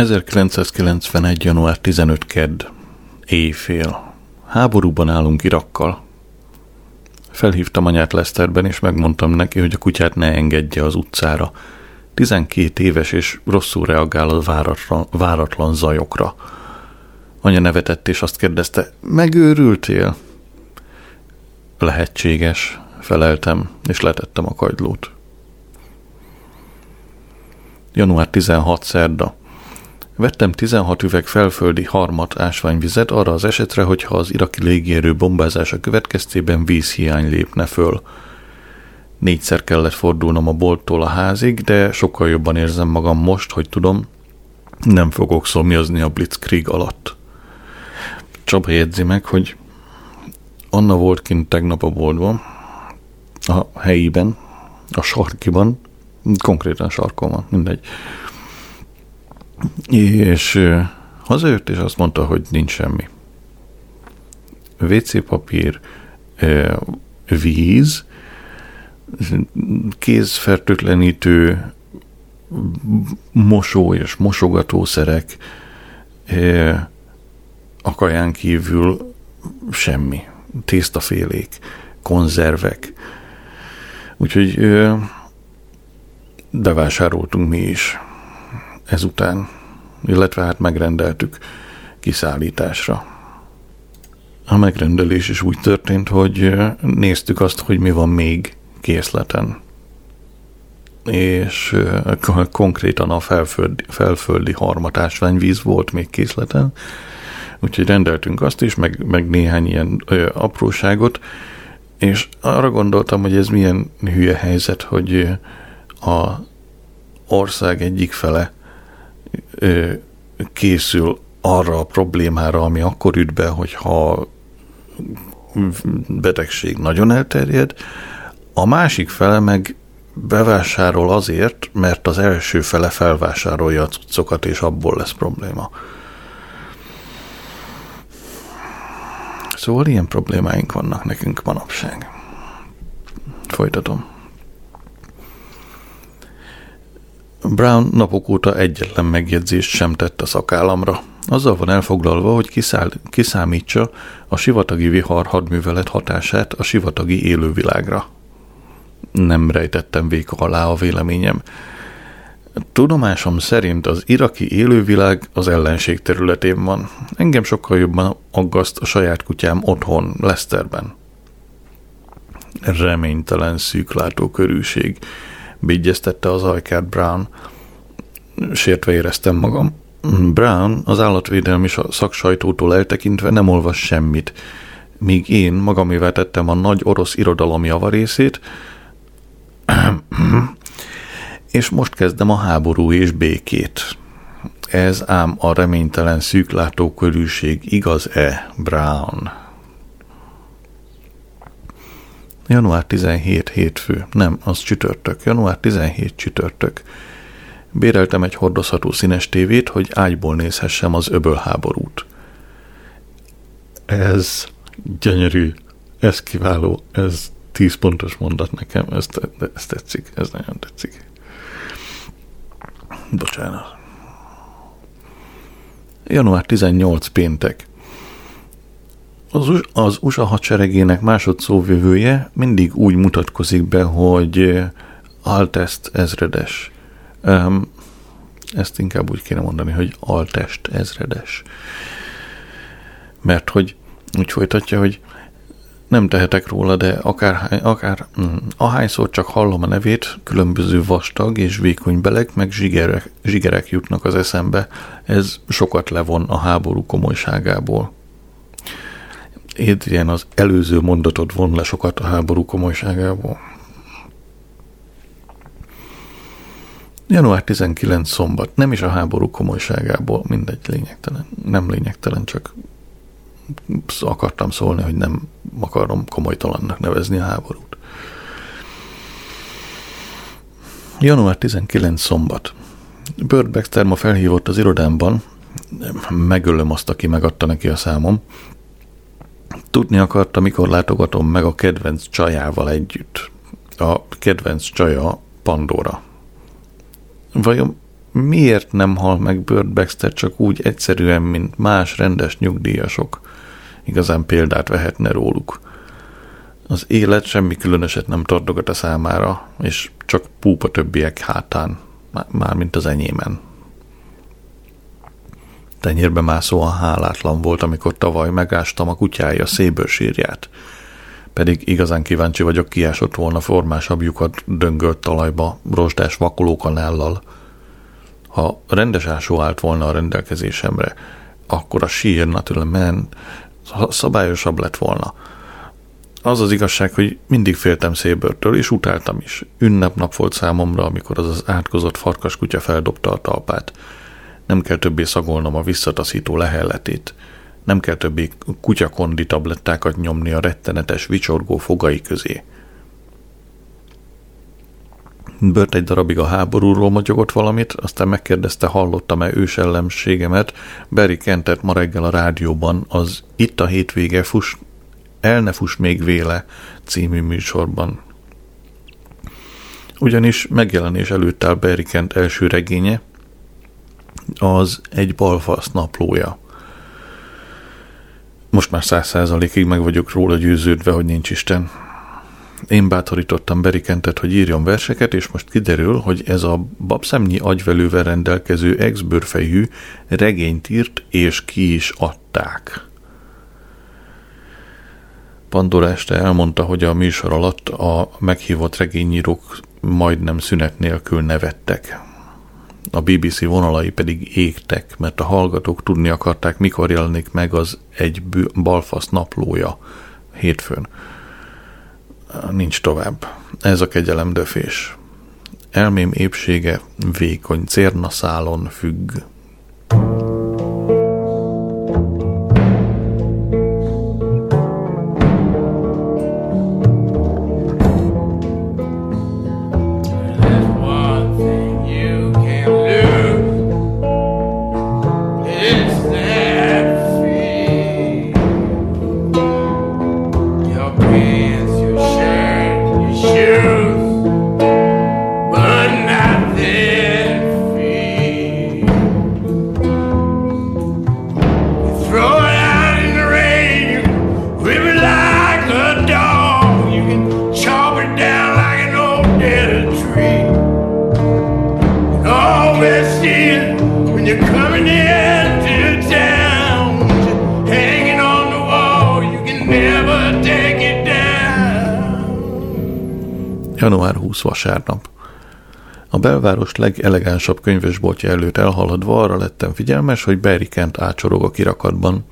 1991. január 15. kedd. Éjfél. Háborúban állunk Irakkal. Felhívtam anyát Leszterben, és megmondtam neki, hogy a kutyát ne engedje az utcára. 12 éves, és rosszul reagál a váratlan, váratlan zajokra. Anya nevetett, és azt kérdezte, megőrültél? Lehetséges, feleltem, és letettem a kagylót. Január 16. szerda. Vettem 16 üveg felföldi harmat ásványvizet arra az esetre, hogyha az iraki légierő bombázása következtében vízhiány lépne föl. Négyszer kellett fordulnom a bolttól a házig, de sokkal jobban érzem magam most, hogy tudom, nem fogok szomjazni a Blitzkrieg alatt. Csaba jegyzi meg, hogy Anna volt kint tegnap a boltban, a helyiben, a sarkiban, konkrétan sarkon van, mindegy. És hazajött, és azt mondta, hogy nincs semmi. WC papír, víz, kézfertőtlenítő, mosó és mosogatószerek, a kaján kívül semmi. Tésztafélék, konzervek. Úgyhogy bevásároltunk mi is ezután, illetve hát megrendeltük kiszállításra. A megrendelés is úgy történt, hogy néztük azt, hogy mi van még készleten. És konkrétan a felföldi, felföldi harmatásványvíz volt még készleten, úgyhogy rendeltünk azt is, meg, meg néhány ilyen ö, apróságot, és arra gondoltam, hogy ez milyen hülye helyzet, hogy a ország egyik fele készül arra a problémára, ami akkor üt be, hogyha betegség nagyon elterjed, a másik fele meg bevásárol azért, mert az első fele felvásárolja a cuccokat, és abból lesz probléma. Szóval ilyen problémáink vannak nekünk manapság. Folytatom. Brown napok óta egyetlen megjegyzést sem tett a szakállamra. Azzal van elfoglalva, hogy kiszáll, kiszámítsa a sivatagi vihar hadművelet hatását a sivatagi élővilágra. Nem rejtettem véka alá a véleményem. Tudomásom szerint az iraki élővilág az ellenség területén van. Engem sokkal jobban aggaszt a saját kutyám otthon, Leicesterben. Reménytelen szűklátókörűség, bigyeztette az ajkát Brown. Sértve éreztem magam. Brown az állatvédelmi szaksajtótól eltekintve nem olvas semmit, míg én magamével tettem a nagy orosz irodalom javarészét, és most kezdem a háború és békét. Ez ám a reménytelen szűklátókörűség igaz-e, Brown? Január 17 hétfő, nem, az csütörtök. Január 17 csütörtök. Béreltem egy hordozható színes tévét, hogy ágyból nézhessem az öbölháborút. Ez gyönyörű, ez kiváló, ez tíz pontos mondat nekem, ez, ez tetszik, ez nagyon tetszik. Bocsánat. Január 18 péntek. Az, az USA hadseregének másodszóvivője mindig úgy mutatkozik be, hogy Altest ezredes. Um, ezt inkább úgy kéne mondani, hogy Altest ezredes. Mert hogy úgy folytatja, hogy nem tehetek róla, de akár, akár mm, ahányszor csak hallom a nevét, különböző vastag és vékony belek, meg zsigerek, zsigerek jutnak az eszembe. Ez sokat levon a háború komolyságából. Adrian az előző mondatot von le sokat a háború komolyságából. Január 19 szombat, nem is a háború komolyságából, mindegy lényegtelen, nem lényegtelen, csak akartam szólni, hogy nem akarom komolytalannak nevezni a háborút. Január 19 szombat. Bird Baxter ma felhívott az irodámban, megölöm azt, aki megadta neki a számom. Tudni akarta, mikor látogatom meg a kedvenc csajával együtt. A kedvenc csaja Pandora. Vajon miért nem hal meg Bird Baxter csak úgy egyszerűen, mint más rendes nyugdíjasok? Igazán példát vehetne róluk. Az élet semmi különöset nem tartogat a számára, és csak púpa többiek hátán, már mint az enyémen. Tenyérbe mászóan hálátlan volt, amikor tavaly megástam a kutyája szébőrsírját. Pedig igazán kíváncsi vagyok, kiásott volna formásabb lyukat döngölt talajba, rozsdás vakolókanállal. Ha rendes ásó állt volna a rendelkezésemre, akkor a sír men szabályosabb lett volna. Az az igazság, hogy mindig féltem szébörtől, és utáltam is. Ünnepnap volt számomra, amikor az az átkozott farkaskutya feldobta a talpát. Nem kell többé szagolnom a visszataszító lehelletét. Nem kell többé kutyakondi tablettákat nyomni a rettenetes vicsorgó fogai közé. Bört egy darabig a háborúról magyogott valamit, aztán megkérdezte, hallottam-e ősellemségemet, Barry Kentet ma reggel a rádióban az Itt a hétvége, fuss, el ne fuss még véle című műsorban. Ugyanis megjelenés előtt áll Barry Kent első regénye, az egy balfasz naplója. Most már száz százalékig meg vagyok róla győződve, hogy nincs Isten. Én bátorítottam Berikentet, hogy írjon verseket, és most kiderül, hogy ez a babszemnyi agyvelővel rendelkező ex-bőrfejű regényt írt, és ki is adták. Pandora este elmondta, hogy a műsor alatt a meghívott regényírók majdnem szünet nélkül nevettek a BBC vonalai pedig égtek, mert a hallgatók tudni akarták, mikor jelenik meg az egy balfasz naplója hétfőn. Nincs tovább. Ez a kegyelem döfés. Elmém épsége vékony cérnaszálon függ. Vasárnap. A belváros legelegánsabb könyvesboltja előtt elhaladva arra lettem figyelmes, hogy Barry Kent ácsorog a kirakatban.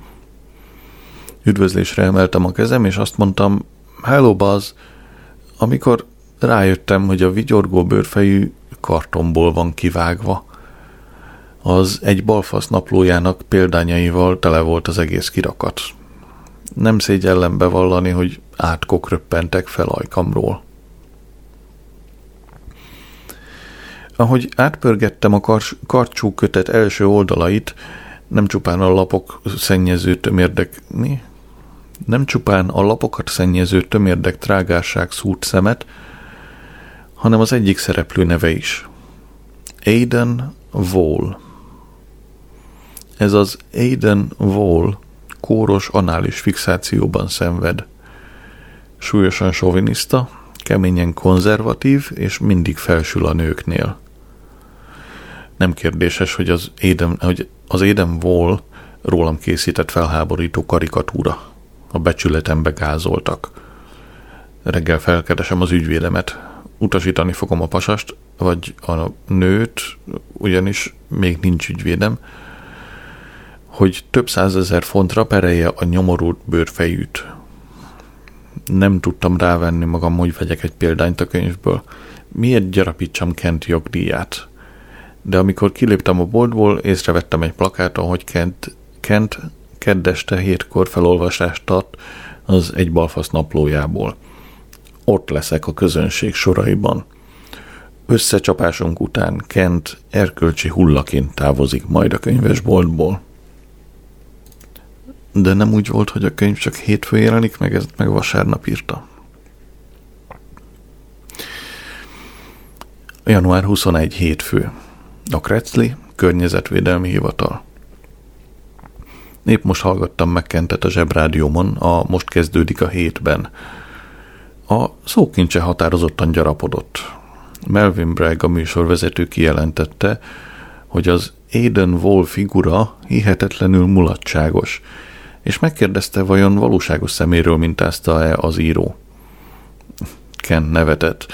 Üdvözlésre emeltem a kezem, és azt mondtam, hello Buzz, amikor rájöttem, hogy a vigyorgó bőrfejű kartonból van kivágva. Az egy balfasz naplójának példányaival tele volt az egész kirakat. Nem szégyellem bevallani, hogy átkok röppentek fel ajkamról. Ahogy átpörgettem a kar- karcsú kötet első oldalait, nem csupán a lapok szennyező tömérdek... Mi? Nem csupán a lapokat szennyező tömérdek trágárság szúrt szemet, hanem az egyik szereplő neve is. Aiden Wall. Ez az Aiden Wall kóros anális fixációban szenved. Súlyosan soviniszta, keményen konzervatív és mindig felsül a nőknél nem kérdéses, hogy az Éden, hogy az Éden Wall rólam készített felháborító karikatúra. A becsületembe gázoltak. Reggel felkeresem az ügyvédemet. Utasítani fogom a pasast, vagy a nőt, ugyanis még nincs ügyvédem, hogy több százezer fontra perelje a nyomorult bőrfejűt. Nem tudtam rávenni magam, hogy vegyek egy példányt a könyvből. Miért gyarapítsam Kent jogdíját? De amikor kiléptem a boltból, észrevettem egy plakáton, hogy Kent, Kent keddeste hétkor felolvasást tart az egy balfasz naplójából. Ott leszek a közönség soraiban. Összecsapásunk után Kent erkölcsi hullaként távozik majd a könyvesboltból. De nem úgy volt, hogy a könyv csak hétfő jelenik meg, ezt meg vasárnap írta. Január 21 hétfő. A Krecli Környezetvédelmi Hivatal. Épp most hallgattam megkentet a zsebrádiómon, a Most kezdődik a hétben. A szókincse határozottan gyarapodott. Melvin Bragg, a műsorvezető kijelentette, hogy az Aiden Wall figura hihetetlenül mulatságos, és megkérdezte, vajon valóságos szeméről mintázta-e az író. Ken nevetett.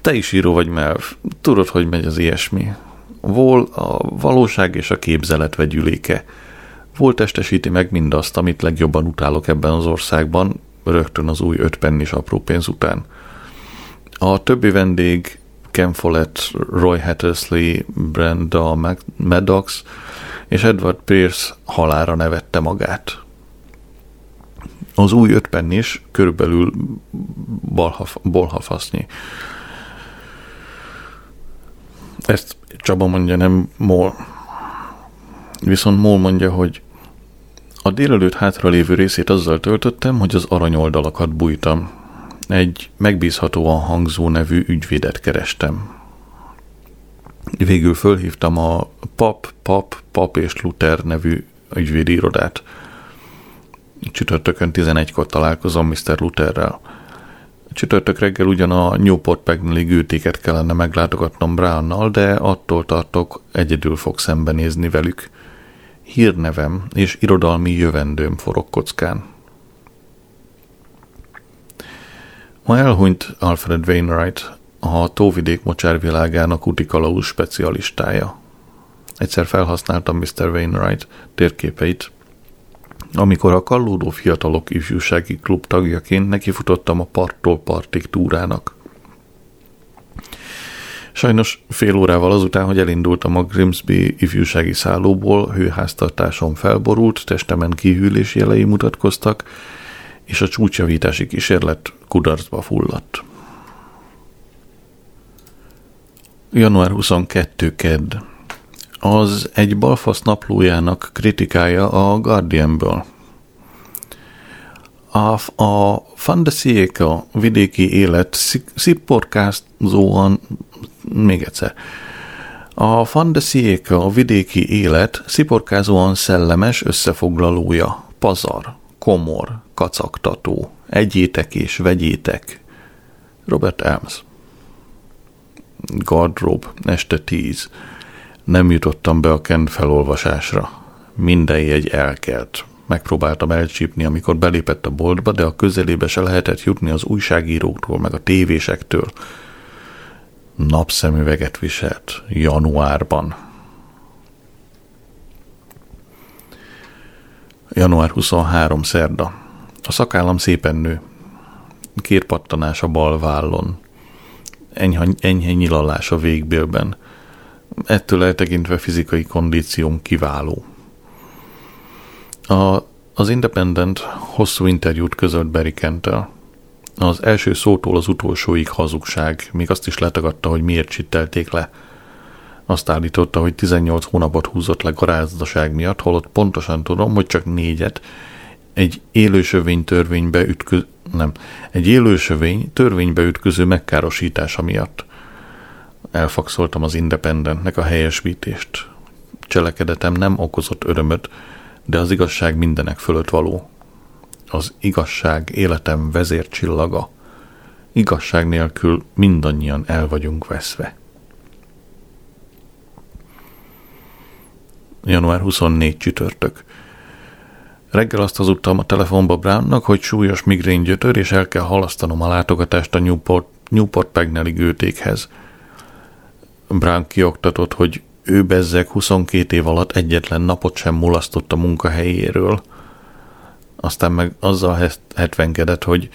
Te is író vagy, Melv. Tudod, hogy megy az ilyesmi. Vol a valóság és a képzelet vegyüléke. Vol testesíti meg mindazt, amit legjobban utálok ebben az országban, rögtön az új öt pennis apró pénz után. A többi vendég Ken Follett, Roy Hattersley, Brenda Maddox és Edward Pierce halára nevette magát. Az új öt pennis körülbelül balhaf, bolhafasznyi. Ezt Csaba mondja, nem Mol. Viszont Mol mondja, hogy a délelőtt hátralévő részét azzal töltöttem, hogy az aranyoldalakat bújtam. Egy megbízhatóan hangzó nevű ügyvédet kerestem. Végül fölhívtam a Pap, Pap, Pap és Luther nevű ügyvédi irodát. Csütörtökön 11-kor találkozom Mr. Lutherrel. Csütörtök reggel ugyan a Newport Pagnelli gőtéket kellene meglátogatnom Brownnal, de attól tartok, egyedül fog szembenézni velük. Hírnevem és irodalmi jövendőm forog kockán. Ma elhunyt Alfred Wainwright, a tóvidék mocsárvilágának utikalauz specialistája. Egyszer felhasználtam Mr. Wainwright térképeit, amikor a Kallódó Fiatalok Ifjúsági Klub tagjaként nekifutottam a parttól partig túrának. Sajnos fél órával azután, hogy elindultam a Grimsby ifjúsági szállóból, hőháztartásom felborult, testemen kihűlés jelei mutatkoztak, és a csúcsjavítási kísérlet kudarcba fulladt. Január 22. kedd. Az egy balfasz naplójának kritikája a Guardianből. A, a Fandesieka vidéki élet szipporkázóan, még egyszer, a Fandesieka vidéki élet sziporkázóan szellemes összefoglalója, pazar, komor, kacagtató, egyétek és vegyétek. Robert Elms. Gardrób, este tíz. Nem jutottam be a Kent felolvasásra. Minden jegy elkelt. Megpróbáltam elcsípni, amikor belépett a boltba, de a közelébe se lehetett jutni az újságíróktól, meg a tévésektől. Napszemüveget viselt. Januárban. Január 23. szerda. A szakállam szépen nő. Kérpattanás a bal vállon. Enyhe, enyhe nyilalás a végbélben. Ettől eltekintve fizikai kondícióm kiváló. A, az Independent hosszú interjút közölt Barry Kentel. Az első szótól az utolsóig hazugság, még azt is letagadta, hogy miért csittelték le. Azt állította, hogy 18 hónapot húzott le garázdaság miatt, holott pontosan tudom, hogy csak négyet, egy élősövény törvénybe ütköz... nem, egy élősövény törvénybe ütköző megkárosítása miatt. Elfakszoltam az Independentnek a helyesbítést. Cselekedetem nem okozott örömöt, de az igazság mindenek fölött való. Az igazság életem vezércsillaga. Igazság nélkül mindannyian el vagyunk veszve. Január 24 csütörtök. Reggel azt hazudtam a telefonba Brownnak, hogy súlyos migrén gyötör, és el kell halasztanom a látogatást a Newport, Newport Pagnelli gőtékhez. Brown kioktatott, hogy ő bezzeg 22 év alatt egyetlen napot sem mulasztott a munkahelyéről. Aztán meg azzal hetvenkedett, hogy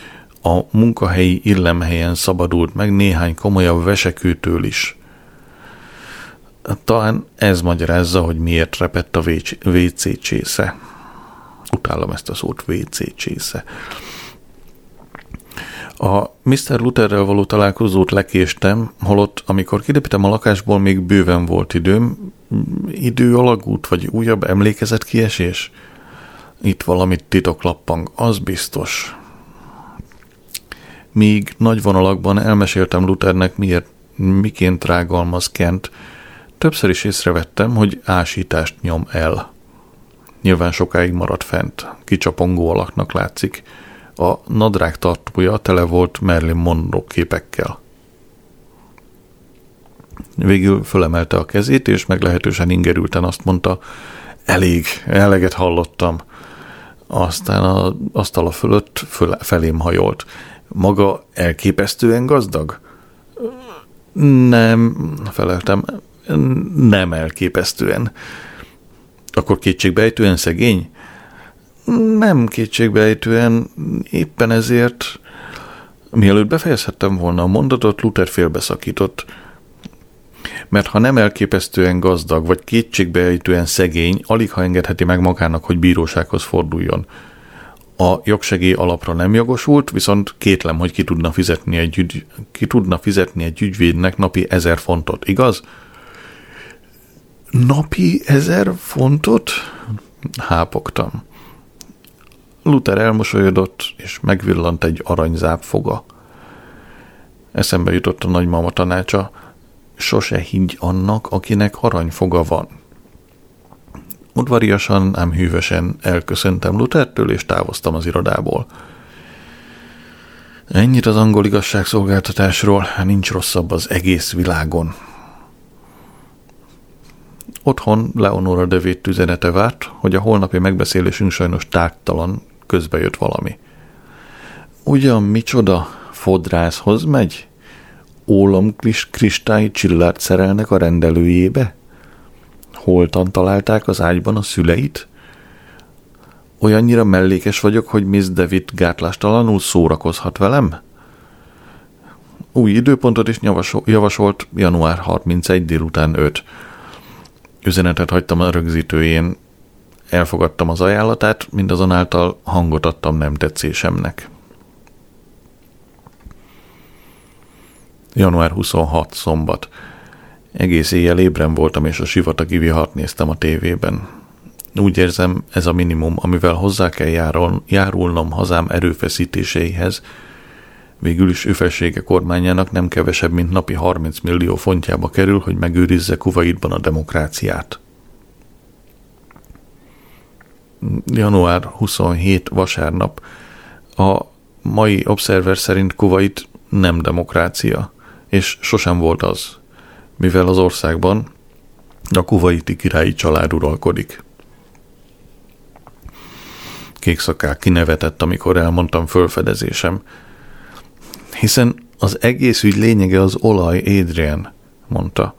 a munkahelyi illemhelyen szabadult meg néhány komolyabb vesekőtől is. Talán ez magyarázza, hogy miért repett a WC csésze. Utálom ezt a szót, WC csésze. A Mr. Lutherrel való találkozót lekéstem, holott amikor kiléptem a lakásból, még bőven volt időm. Idő alagút, vagy újabb emlékezet kiesés? Itt valamit titok lappang, az biztos. Míg nagy vonalakban elmeséltem Luthernek, miért, miként rágalmaz Kent, Többször is észrevettem, hogy ásítást nyom el. Nyilván sokáig maradt fent, kicsapongó alaknak látszik. A nadrág tartója tele volt Merlin Monroe képekkel. Végül fölemelte a kezét, és meglehetősen ingerülten azt mondta, elég, eleget hallottam. Aztán a asztala fölött föl, felém hajolt. Maga elképesztően gazdag? Nem, feleltem, nem elképesztően. Akkor kétségbejtően szegény? Nem kétségbejtően, éppen ezért... Mielőtt befejezhettem volna a mondatot, Luther félbeszakított. Mert ha nem elképesztően gazdag, vagy kétségbejtően szegény, alig ha engedheti meg magának, hogy bírósághoz forduljon. A jogsegély alapra nem jogosult, viszont kétlem, hogy ki tudna fizetni egy, ügy, ki tudna fizetni egy ügyvédnek napi ezer fontot, igaz? Napi ezer fontot? Hápogtam. Luther elmosolyodott, és megvillant egy aranyzápfoga. Eszembe jutott a nagymama tanácsa, sose higgy annak, akinek aranyfoga van. Udvariasan, ám hűvösen elköszöntem Luthertől, és távoztam az irodából. Ennyit az angol igazságszolgáltatásról, nincs rosszabb az egész világon. Otthon Leonora Devét üzenete várt, hogy a holnapi megbeszélésünk sajnos tártalan, közbe jött valami. Ugyan micsoda fodrászhoz megy? Ólom kristály csillát szerelnek a rendelőjébe? Holtan találták az ágyban a szüleit? Olyannyira mellékes vagyok, hogy Miss David gátlástalanul szórakozhat velem? Új időpontot is javasolt január 31 délután 5. Üzenetet hagytam a rögzítőjén, elfogadtam az ajánlatát, mindazonáltal hangot adtam nem tetszésemnek. Január 26. szombat. Egész éjjel ébren voltam, és a sivatagi vihart néztem a tévében. Úgy érzem, ez a minimum, amivel hozzá kell járul, járulnom hazám erőfeszítéseihez. Végül is ő felsége kormányának nem kevesebb, mint napi 30 millió fontjába kerül, hogy megőrizze Kuwaitban a demokráciát. Január 27 vasárnap. A mai Observer szerint Kuwait nem demokrácia, és sosem volt az mivel az országban a kuvaiti királyi család uralkodik. Kékszakák kinevetett, amikor elmondtam fölfedezésem, hiszen az egész ügy lényege az olaj, Adrian, mondta.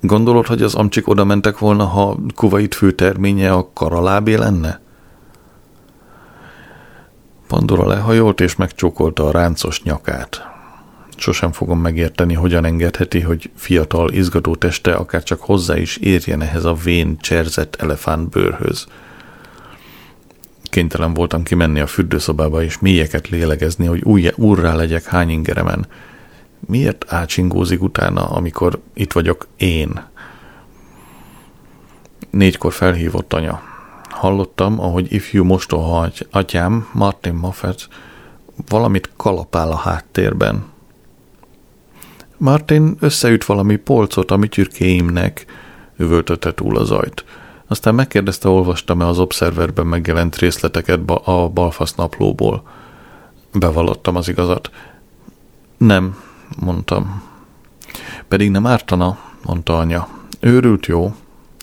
Gondolod, hogy az amcsik oda mentek volna, ha Kuwait főterménye a karalábé lenne? Pandora lehajolt és megcsókolta a ráncos nyakát. Sosem fogom megérteni, hogyan engedheti, hogy fiatal, izgató teste akár csak hozzá is érjen ehhez a vén, cserzett elefántbőrhöz. Kénytelen voltam kimenni a fürdőszobába és mélyeket lélegezni, hogy új, úrrá legyek hány ingeremen. Miért ácsingózik utána, amikor itt vagyok én? Négykor felhívott anya. Hallottam, ahogy ifjú mostoha atyám, Martin Moffat, valamit kalapál a háttérben. Martin összeüt valami polcot a mityrkéimnek, üvöltötte túl az ajt. Aztán megkérdezte, olvastam-e az Observerben megjelent részleteket a Balfasz naplóból. Bevallottam az igazat. Nem, mondtam. Pedig nem ártana, mondta anya. Őrült jó.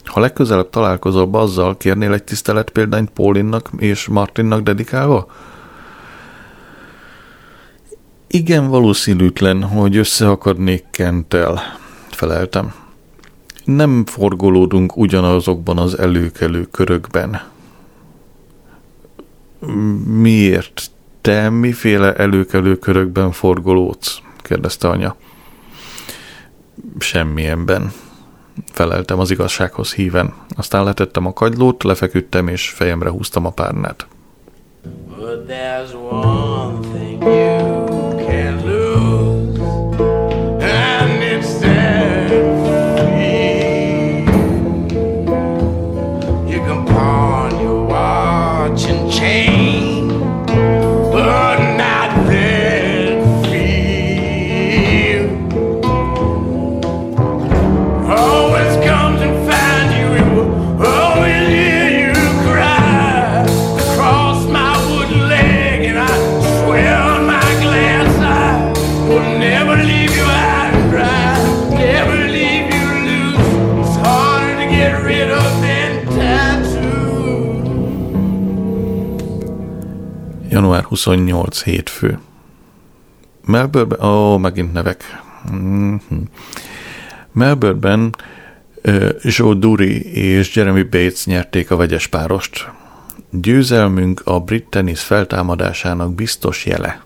Ha legközelebb találkozol azzal, kérnél egy tisztelet példányt Paulinnak és Martinnak dedikálva? Igen valószínűtlen, hogy összeakadnék Kentel, feleltem. Nem forgolódunk ugyanazokban az előkelő körökben. Miért? Te miféle előkelő körökben forgolódsz? Kérdezte anya. Semmilyenben. Feleltem az igazsághoz híven. Aztán letettem a kagylót, lefeküdtem és fejemre húztam a párnát. But there's one thing you always 28 hétfő. Melbourne, ó, megint nevek. Mm-hmm. Melbourne-ben Joe Dury és Jeremy Bates nyerték a vegyes párost. Győzelmünk a brit tenisz feltámadásának biztos jele.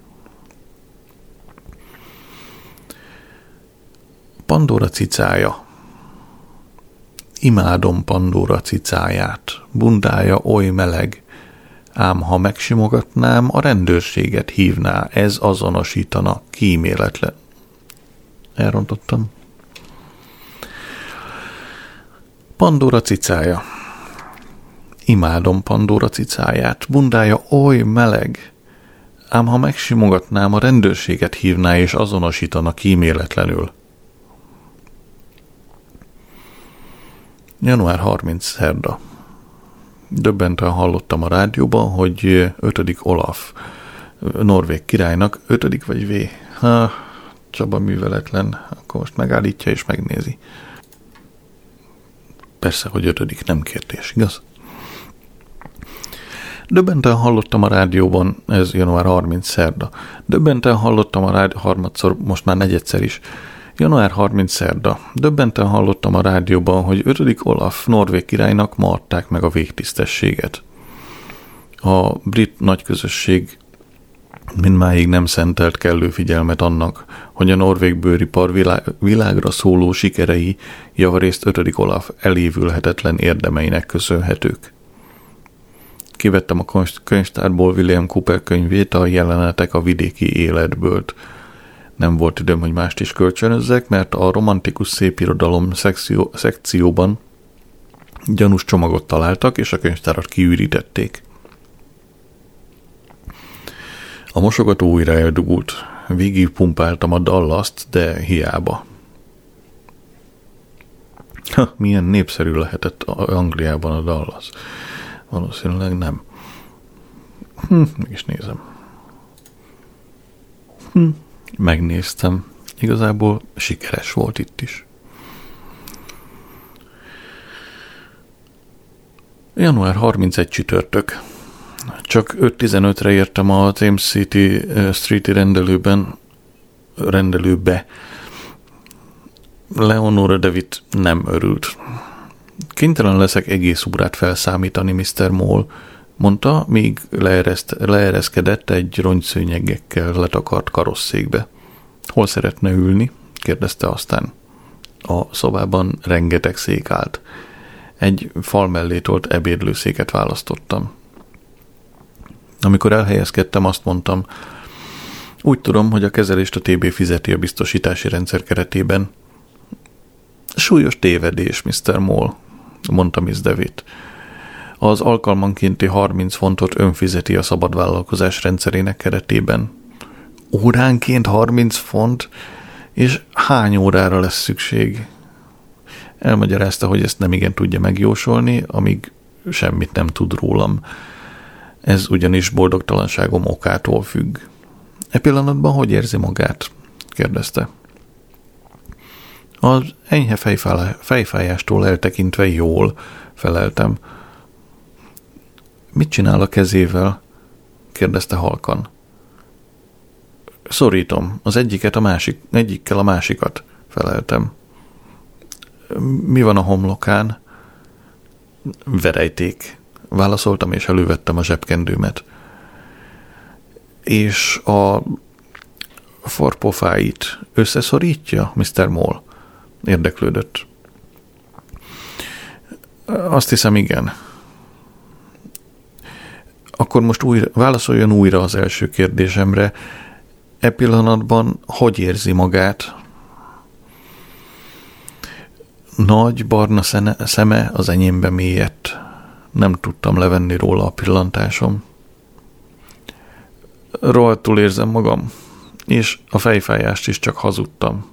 Pandora cicája. Imádom Pandora cicáját, bundája oly meleg, ám ha megsimogatnám, a rendőrséget hívná, ez azonosítana kíméletlen. Elrontottam. Pandora cicája. Imádom Pandora cicáját, bundája oly meleg, ám ha megsimogatnám, a rendőrséget hívná és azonosítana kíméletlenül. Január 30 szerda. Döbbenten hallottam a rádióban, hogy ötödik Olaf Norvég királynak, ötödik vagy V? Ha, Csaba műveletlen, akkor most megállítja és megnézi. Persze, hogy ötödik nem kérdés, igaz? Döbbenten hallottam a rádióban, ez január 30 szerda. Döbbenten hallottam a rádió harmadszor, most már negyedszer is, Január 30 szerda. Döbbenten hallottam a rádióban, hogy 5. Olaf Norvég királynak ma adták meg a végtisztességet. A brit nagyközösség mindmáig nem szentelt kellő figyelmet annak, hogy a norvég bőripar világra szóló sikerei javarészt 5. Olaf elévülhetetlen érdemeinek köszönhetők. Kivettem a könyvtárból William Cooper könyvét a jelenetek a vidéki életből, nem volt időm, hogy mást is kölcsönözzek, mert a romantikus szépirodalom szekció, szekcióban gyanús csomagot találtak, és a könyvtárat kiürítették. A mosogató újra eldugult. Végig pumpáltam a dallaszt, de hiába. Ha, milyen népszerű lehetett Angliában a Dallas. Valószínűleg nem. Hm, mégis nézem. Hm megnéztem. Igazából sikeres volt itt is. Január 31 csütörtök. Csak 5.15-re értem a Thames City Street-i rendelőben, rendelőbe. Leonora David nem örült. Kénytelen leszek egész órát felszámítani, Mr. Moll, mondta, míg leereszt, leereszkedett egy rongyszőnyegekkel letakart karosszékbe. Hol szeretne ülni? kérdezte aztán. A szobában rengeteg szék állt. Egy fal mellé tolt ebédlőszéket választottam. Amikor elhelyezkedtem, azt mondtam, úgy tudom, hogy a kezelést a TB fizeti a biztosítási rendszer keretében. Súlyos tévedés, Mr. Moll, mondta Miss Devitt az alkalmankénti 30 fontot önfizeti a szabadvállalkozás rendszerének keretében. Óránként 30 font, és hány órára lesz szükség? Elmagyarázta, hogy ezt nem igen tudja megjósolni, amíg semmit nem tud rólam. Ez ugyanis boldogtalanságom okától függ. E pillanatban hogy érzi magát? kérdezte. Az enyhe fejfájástól eltekintve jól, feleltem. Mit csinál a kezével? kérdezte halkan. Szorítom, az egyiket a másik, egyikkel a másikat, feleltem. Mi van a homlokán? Verejték. Válaszoltam, és elővettem a zsebkendőmet. És a forpofáit összeszorítja, Mr. Moll? Érdeklődött. Azt hiszem, igen. Akkor most újra, válaszoljon újra az első kérdésemre. E pillanatban hogy érzi magát? Nagy, barna szene, szeme az enyémbe mélyett. Nem tudtam levenni róla a pillantásom. Rohadtul érzem magam, és a fejfájást is csak hazudtam.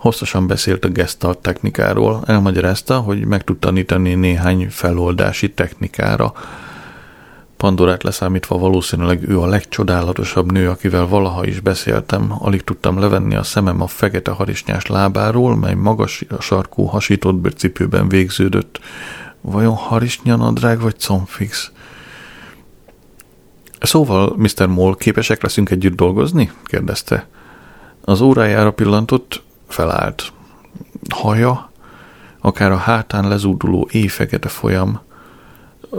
Hosszasan beszélt a gestalt technikáról, elmagyarázta, hogy meg tud tanítani néhány feloldási technikára. Pandorát leszámítva valószínűleg ő a legcsodálatosabb nő, akivel valaha is beszéltem. Alig tudtam levenni a szemem a fekete harisnyás lábáról, mely magas sarkú hasított bőrcipőben végződött. Vajon harisnyanadrág vagy comfix? Szóval, Mr. Moll, képesek leszünk együtt dolgozni? kérdezte. Az órájára pillantott, felállt. Haja, akár a hátán lezúduló éjfekete folyam.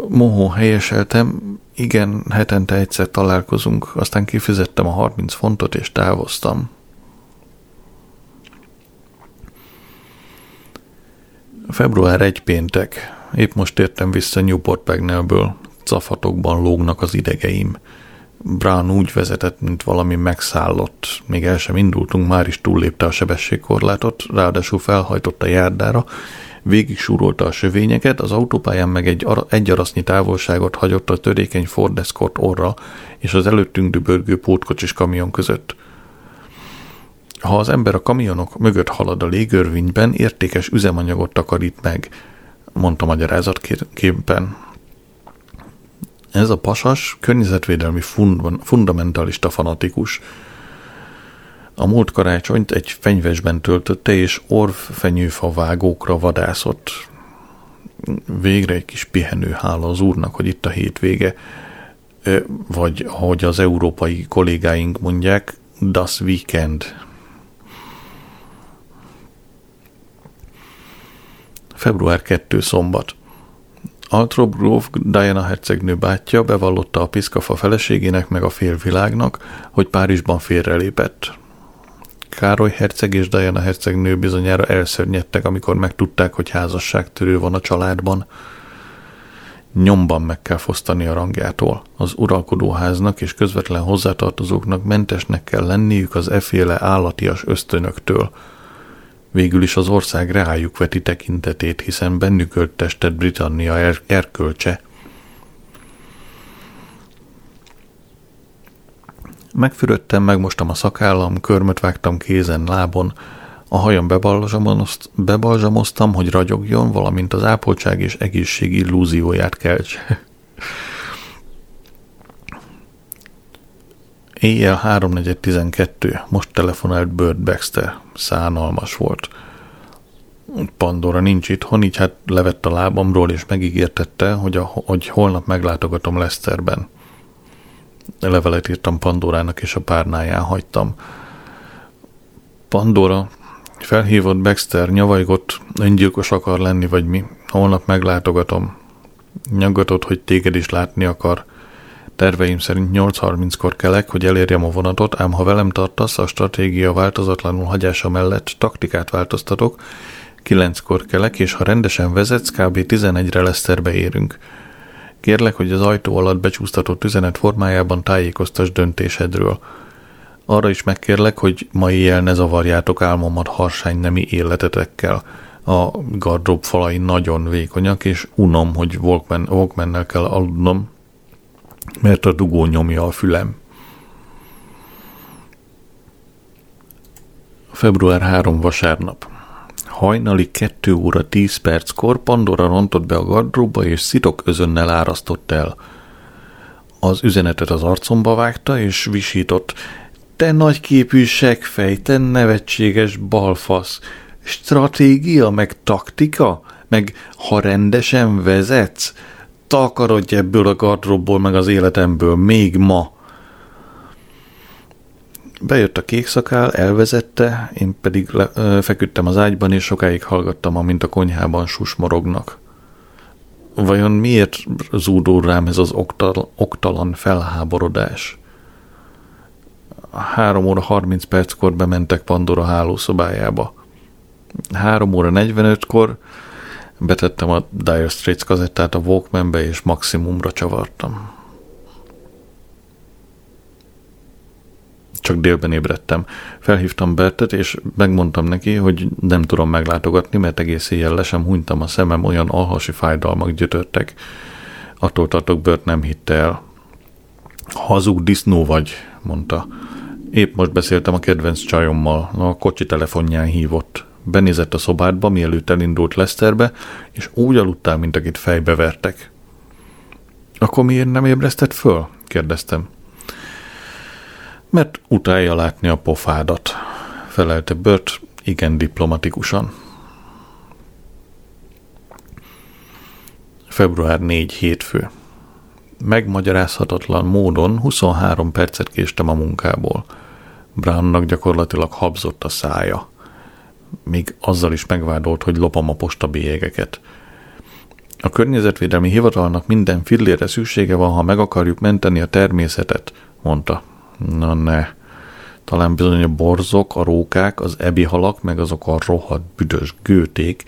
Mohó helyeseltem, igen, hetente egyszer találkozunk, aztán kifizettem a 30 fontot és távoztam. Február 1 péntek. Épp most értem vissza Newport Pagnellből. Cafatokban lógnak az idegeim. Brown úgy vezetett, mint valami megszállott. Még el sem indultunk, már is túllépte a sebességkorlátot, ráadásul felhajtott a járdára, végig súrolta a sövényeket, az autópályán meg egy, ara, egy arasznyi távolságot hagyott a törékeny Ford Escort orra és az előttünk dübörgő pótkocsis kamion között. Ha az ember a kamionok mögött halad a légörvényben, értékes üzemanyagot takarít meg, mondta magyarázatképpen. Ez a pasas környezetvédelmi fund- fundamentalista fanatikus. A múlt karácsonyt egy fenyvesben töltötte, és orvfenyőfa vágókra vadászott. Végre egy kis pihenő hála az úrnak, hogy itt a hétvége, vagy ahogy az európai kollégáink mondják, das Weekend. Február 2 szombat. Altrop Grove Diana hercegnő bátyja bevallotta a piszkafa feleségének meg a félvilágnak, hogy Párizsban félrelépett. Károly herceg és Diana hercegnő bizonyára elszörnyedtek, amikor megtudták, hogy házasságtörő van a családban. Nyomban meg kell fosztani a rangjától. Az uralkodóháznak és közvetlen hozzátartozóknak mentesnek kell lenniük az eféle állatias ösztönöktől – Végül is az ország rájuk veti tekintetét, hiszen bennük öltestet Britannia er- erkölcse. Megfürödtem, megmostam a szakállam, körmöt vágtam kézen, lábon, a hajam bebalzsamoztam, hogy ragyogjon, valamint az ápoltság és egészség illúzióját keltse. Éjjel 3.4.12. Most telefonált Bird Baxter. Szánalmas volt. Pandora nincs itthon, így hát levett a lábamról, és megígértette, hogy, a, hogy holnap meglátogatom Leszterben. Levelet írtam Pandorának, és a párnáján hagytam. Pandora felhívott Baxter, nyavajgott, öngyilkos akar lenni, vagy mi. Holnap meglátogatom. Nyaggatott, hogy téged is látni akar. Terveim szerint 8.30-kor kelek, hogy elérjem a vonatot, ám ha velem tartasz, a stratégia változatlanul hagyása mellett taktikát változtatok, 9-kor kelek, és ha rendesen vezetsz, kb. 11-re Leszterbe érünk. Kérlek, hogy az ajtó alatt becsúsztatott üzenet formájában tájékoztas döntésedről. Arra is megkérlek, hogy ma éjjel ne zavarjátok álmomat harsány nemi életetekkel. A gardrób falai nagyon vékonyak, és unom, hogy Walkman, Walkmannel kell aludnom, mert a dugó nyomja a fülem. Február 3 vasárnap. Hajnali 2 óra 10 perckor Pandora rontott be a gardróba, és szitok özönnel árasztott el. Az üzenetet az arcomba vágta, és visított. Te nagyképű segfej, te nevetséges balfasz. Stratégia, meg taktika, meg ha rendesen vezetsz, takarodj ebből a gardróbból, meg az életemből, még ma. Bejött a kék szakál, elvezette, én pedig le, ö, feküdtem az ágyban, és sokáig hallgattam, amint a konyhában susmorognak. Vajon miért zúdul rám ez az oktal, oktalan felháborodás? Három óra 30 perckor bementek Pandora hálószobájába. Három óra 45-kor Betettem a Dire Straits kazettát a Walkmanbe, és maximumra csavartam. Csak délben ébredtem. Felhívtam Bertet, és megmondtam neki, hogy nem tudom meglátogatni, mert egész éjjel le sem hunytam a szemem, olyan alhasi fájdalmak gyötörtek. Attól tartok, Bert nem hitte el. Hazug disznó vagy, mondta. Épp most beszéltem a kedvenc csajommal, a kocsi telefonján hívott. Benézett a szobádba, mielőtt elindult Leszterbe, és úgy aludtál, mint akit fejbe vertek. Akkor miért nem ébresztett föl? kérdeztem. Mert utálja látni a pofádat, felelte Bört igen diplomatikusan. Február 4 hétfő. Megmagyarázhatatlan módon 23 percet késtem a munkából. Brownnak gyakorlatilag habzott a szája. Még azzal is megvádolt, hogy lopom a postabélyegeket. A környezetvédelmi hivatalnak minden fillére szüksége van, ha meg akarjuk menteni a természetet, mondta. Na ne. Talán bizony a borzok, a rókák, az ebi halak, meg azok a rohadt büdös gőték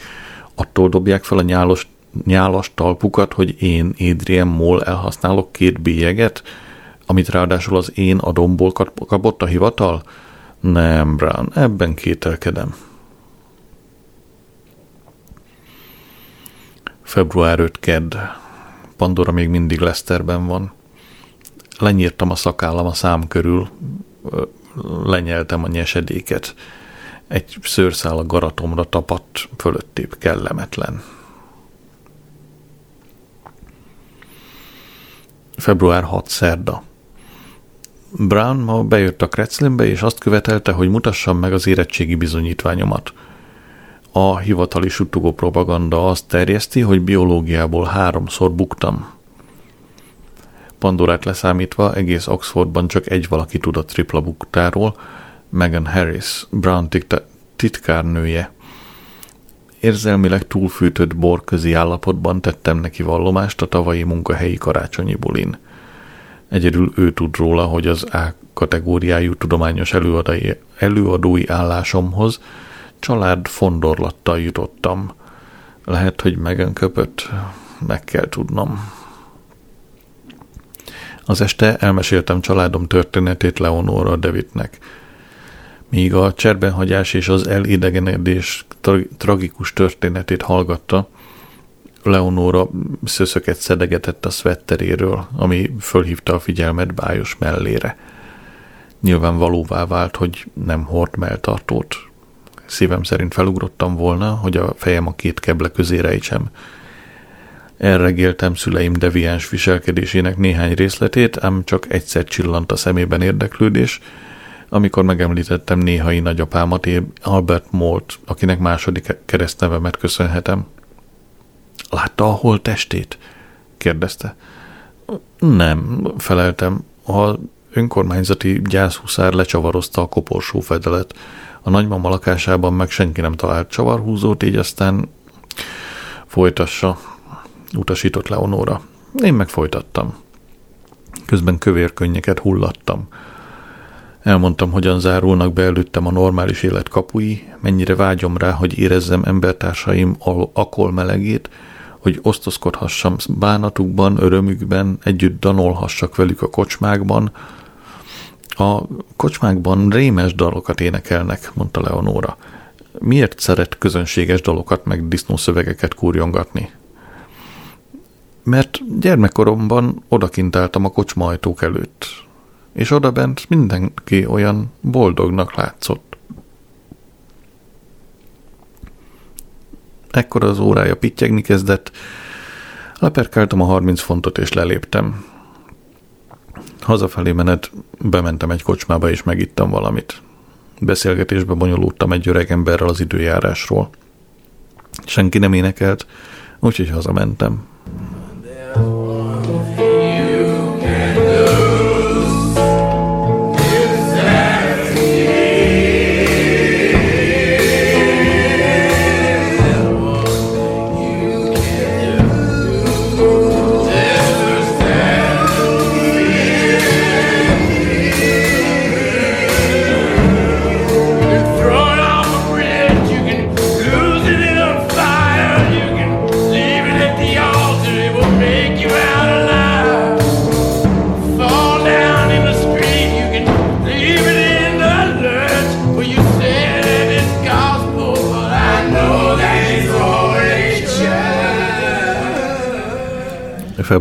attól dobják fel a nyálos, nyálas talpukat, hogy én, Adrian Moll elhasználok két bélyeget, amit ráadásul az én adomból kapott a hivatal? Nem, Brown, ebben kételkedem. Február 5 kedd. Pandora még mindig Leszterben van. Lenyírtam a szakállam a szám körül, lenyeltem a nyesedéket. Egy szőrszál a garatomra tapadt, fölöttébb kellemetlen. Február 6 szerda. Brown ma bejött a Kretzlinbe, és azt követelte, hogy mutassam meg az érettségi bizonyítványomat. A hivatali suttogó propaganda azt terjeszti, hogy biológiából háromszor buktam. Pandorát leszámítva egész Oxfordban csak egy valaki tud a tripla buktáról, Megan Harris, Brown titkárnője. Érzelmileg túlfűtött borközi állapotban tettem neki vallomást a tavalyi munkahelyi karácsonyi bulin. Egyedül ő tud róla, hogy az A kategóriájú tudományos előadói, előadói állásomhoz család fondorlattal jutottam. Lehet, hogy megönköpött, meg kell tudnom. Az este elmeséltem családom történetét Leonora Davidnek. Míg a cserbenhagyás és az elidegenedés tra- tragikus történetét hallgatta, Leonora szöszöket szedegetett a szvetteréről, ami fölhívta a figyelmet bájos mellére. Nyilvánvalóvá vált, hogy nem hord melltartót. Szívem szerint felugrottam volna, hogy a fejem a két keble közé rejtsem. Elregéltem szüleim deviáns viselkedésének néhány részletét, ám csak egyszer csillant a szemében érdeklődés, amikor megemlítettem néhai nagyapámat, Albert Molt, akinek második keresztnevemet köszönhetem. Látta a holttestét? kérdezte. Nem, feleltem. A önkormányzati gyászhuszár lecsavarozta a koporsó fedelet. A nagymama lakásában meg senki nem talált csavarhúzót, így aztán folytassa, utasított Leonóra. Én meg folytattam. Közben kövér könnyeket hullattam. Elmondtam, hogyan zárulnak be előttem a normális élet kapui, mennyire vágyom rá, hogy érezzem embertársaim akol melegét, hogy osztozkodhassam bánatukban, örömükben, együtt danolhassak velük a kocsmákban. A kocsmákban rémes dalokat énekelnek, mondta Leonóra. Miért szeret közönséges dalokat meg disznószövegeket kúrjongatni? Mert gyermekkoromban odakintáltam a kocsmajtók előtt, és odabent mindenki olyan boldognak látszott. Ekkor az órája pittyegni kezdett, leperkáltam a 30 fontot és leléptem. Hazafelé menet bementem egy kocsmába és megittam valamit. Beszélgetésbe bonyolultam egy öreg emberrel az időjárásról. Senki nem énekelt, úgyhogy hazamentem.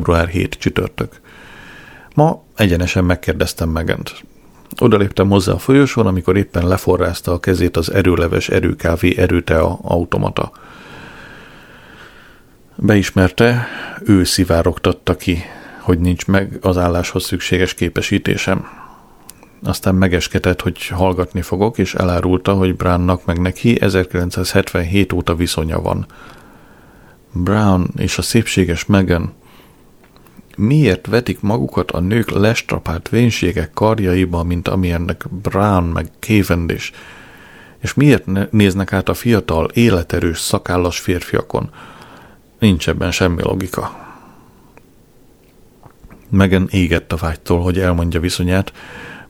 Február 7 csütörtök. Ma egyenesen megkérdeztem Megent. Oda léptem hozzá a folyosón, amikor éppen leforrázta a kezét az erőleves erőkávé erőtea automata. Beismerte, ő szivárogtatta ki, hogy nincs meg az álláshoz szükséges képesítésem. Aztán megeskedett, hogy hallgatni fogok, és elárulta, hogy Brownnak meg neki 1977 óta viszonya van. Brown és a szépséges Megan miért vetik magukat a nők lestrapált vénségek karjaiba, mint amilyennek Brown meg Cavendish, és miért néznek át a fiatal, életerős, szakállas férfiakon? Nincs ebben semmi logika. Megan égett a vágytól, hogy elmondja viszonyát,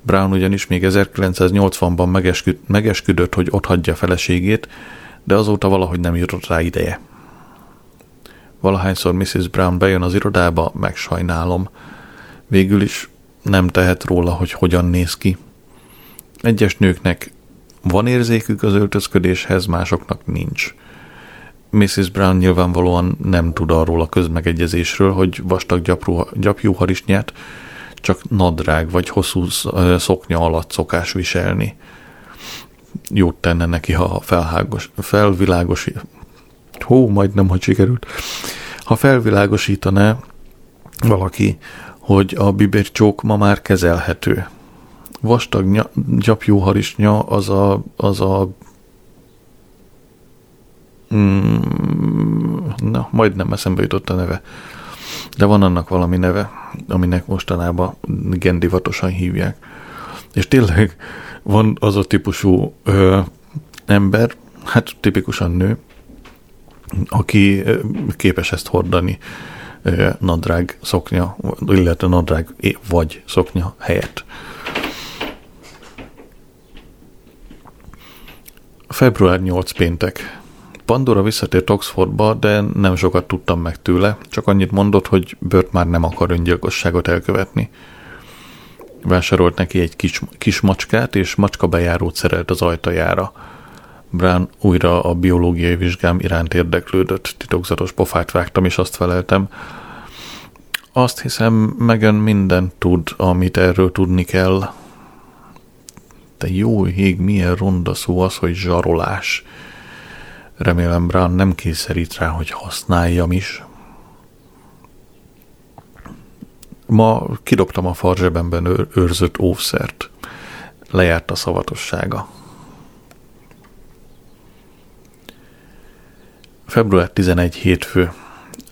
Brown ugyanis még 1980-ban megesküd, megesküdött, hogy otthagyja feleségét, de azóta valahogy nem jutott rá ideje. Valahányszor Mrs. Brown bejön az irodába, megsajnálom. Végül is nem tehet róla, hogy hogyan néz ki. Egyes nőknek van érzékük az öltözködéshez, másoknak nincs. Mrs. Brown nyilvánvalóan nem tud arról a közmegegyezésről, hogy vastag gyapjú, gyapjú harisnyát csak nadrág vagy hosszú szoknya alatt szokás viselni. Jót tenne neki, ha felhágos, felvilágosít. Hó, majdnem, hogy sikerült. Ha felvilágosítaná valaki, hogy a bibércsók ma már kezelhető. Vastag ny- gyapjú harisnya az a, az a mm, na, majdnem eszembe jutott a neve. De van annak valami neve, aminek mostanában igen divatosan hívják. És tényleg van az a típusú ö, ember, hát tipikusan nő, aki képes ezt hordani nadrág szoknya, illetve nadrág vagy szoknya helyett. Február 8 péntek. Pandora visszatért Oxfordba, de nem sokat tudtam meg tőle, csak annyit mondott, hogy Bört már nem akar öngyilkosságot elkövetni. Vásárolt neki egy kis, kis macskát, és macska bejárót szerelt az ajtajára. Brown újra a biológiai vizsgám iránt érdeklődött, titokzatos pofát vágtam, és azt feleltem. Azt hiszem, Megan mindent tud, amit erről tudni kell. De jó ég, milyen ronda szó az, hogy zsarolás. Remélem Brown nem kényszerít rá, hogy használjam is. Ma kidobtam a farzsebemben őrzött óvszert. Lejárt a szavatossága. Február 11 hétfő.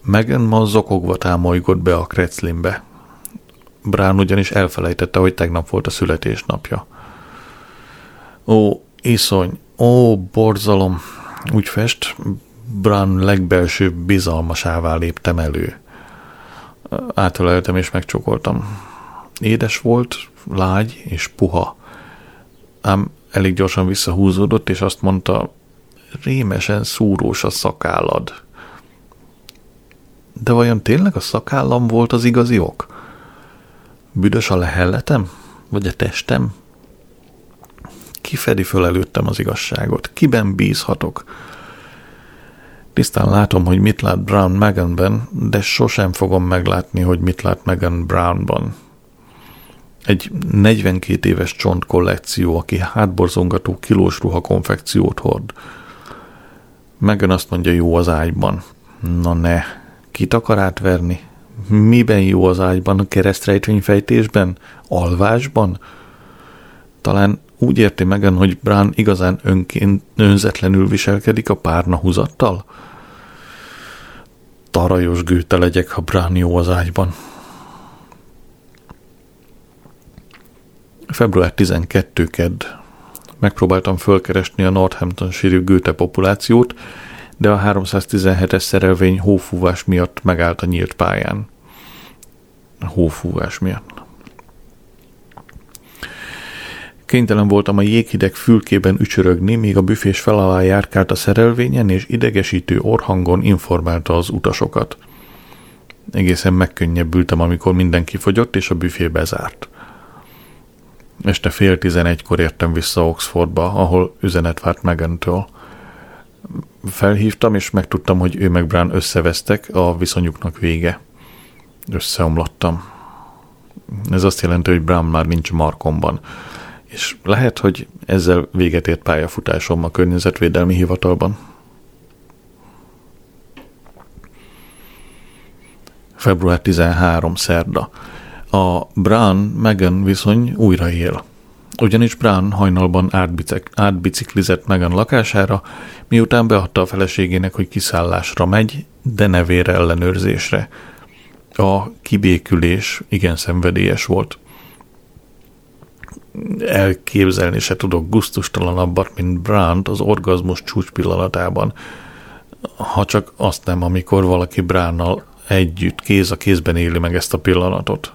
Megan ma zokogva támolygott be a kreclinbe. Brown ugyanis elfelejtette, hogy tegnap volt a születésnapja. Ó, iszony, ó, borzalom, úgy fest, Brown legbelső bizalmasává léptem elő. Átöleltem és megcsokoltam. Édes volt, lágy és puha. Ám elég gyorsan visszahúzódott, és azt mondta, rémesen szúrós a szakállad. De vajon tényleg a szakállam volt az igazi ok? Büdös a lehelletem? Vagy a testem? Ki fedi föl előttem az igazságot? Kiben bízhatok? Tisztán látom, hogy mit lát Brown Meganben, de sosem fogom meglátni, hogy mit lát Megan Brownban. Egy 42 éves csont kollekció, aki hátborzongató kilós ruha konfekciót hord. Megan azt mondja, jó az ágyban. Na ne, kit akar átverni? Miben jó az ágyban? A keresztrejtvényfejtésben? Alvásban? Talán úgy érti Megan, hogy Brán igazán önként, önzetlenül viselkedik a párna húzattal? Tarajos gőte legyek, ha Brán jó az ágyban. Február 12 kedd. Megpróbáltam fölkeresni a Northampton-sírű gőte populációt, de a 317-es szerelvény hófúvás miatt megállt a nyílt pályán. A hófúvás miatt. Kénytelen voltam a jéghideg fülkében ücsörögni, míg a büfés fel alá járkált a szerelvényen, és idegesítő orhangon informálta az utasokat. Egészen megkönnyebbültem, amikor mindenki fogyott, és a büfé bezárt. Este fél tizenegykor értem vissza Oxfordba, ahol üzenet várt Megentől. Felhívtam, és megtudtam, hogy ő meg Brown összevesztek, a viszonyuknak vége. Összeomlottam. Ez azt jelenti, hogy Brown már nincs Markomban és lehet, hogy ezzel véget ért pályafutásom a környezetvédelmi hivatalban. Február 13. szerda. A Brown-Megan viszony újra él. Ugyanis Brown hajnalban átbicik, átbiciklizett Megan lakására, miután beadta a feleségének, hogy kiszállásra megy, de nevére ellenőrzésre. A kibékülés igen szenvedélyes volt. Elképzelni se tudok guztustalanabbat, mint Brandt az orgazmus csúcs pillanatában, ha csak azt nem, amikor valaki Bránnal együtt, kéz a kézben éli meg ezt a pillanatot.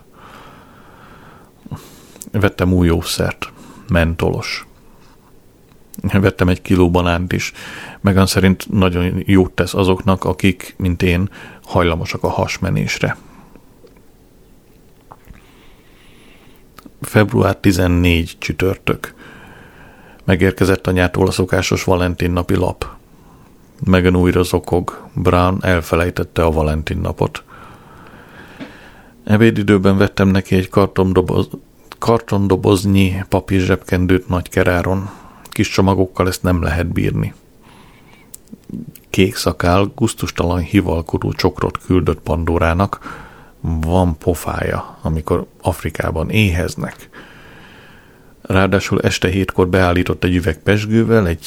Vettem új jószert, mentolos. Vettem egy kiló banánt is. Megan szerint nagyon jót tesz azoknak, akik, mint én, hajlamosak a hasmenésre. Február 14 csütörtök. Megérkezett anyától a szokásos Valentin napi lap. Megan újra zokog. Brown elfelejtette a Valentin napot. Ebédidőben vettem neki egy kartondoboz, kartondoboznyi papír zsebkendőt nagy keráron. Kis csomagokkal ezt nem lehet bírni. Kék szakál guztustalan hivalkodó csokrot küldött Pandorának. Van pofája, amikor Afrikában éheznek. Ráadásul este hétkor beállított egy üveg pesgővel, egy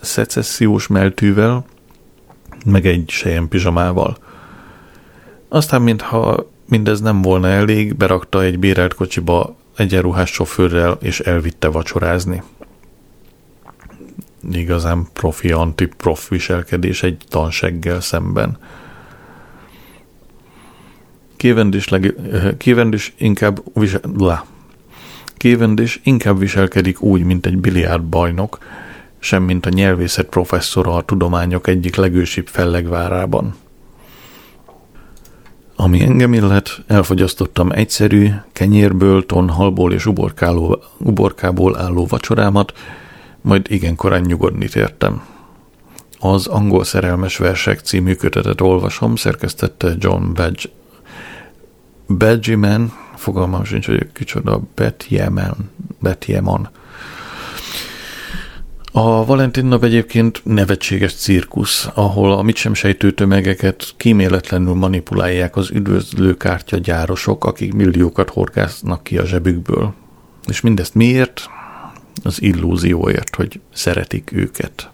szecessziós meltűvel, meg egy sejem pizsamával. Aztán, mintha mindez nem volna elég, berakta egy bérelt kocsiba egyenruhás sofőrrel, és elvitte vacsorázni. Igazán profi anti-prof viselkedés egy tanseggel szemben. Kévendis, leg, Kévendis inkább visel, Kévendis inkább viselkedik úgy, mint egy biliárd bajnok, sem mint a nyelvészet professzora a tudományok egyik legősibb fellegvárában. Ami engem illet, elfogyasztottam egyszerű, kenyérből, tonhalból és uborkából álló vacsorámat, majd igen korán nyugodni tértem. Az Angol szerelmes versek című kötetet olvasom, szerkesztette John Badge. Badgeman, fogalmam sincs, hogy kicsoda, Betjeman, Betjeman. A Valentin nap egyébként nevetséges cirkusz, ahol a mit sem sejtő tömegeket kíméletlenül manipulálják az üdvözlőkártya gyárosok, akik milliókat horgásznak ki a zsebükből. És mindezt miért? Az illúzióért, hogy szeretik őket.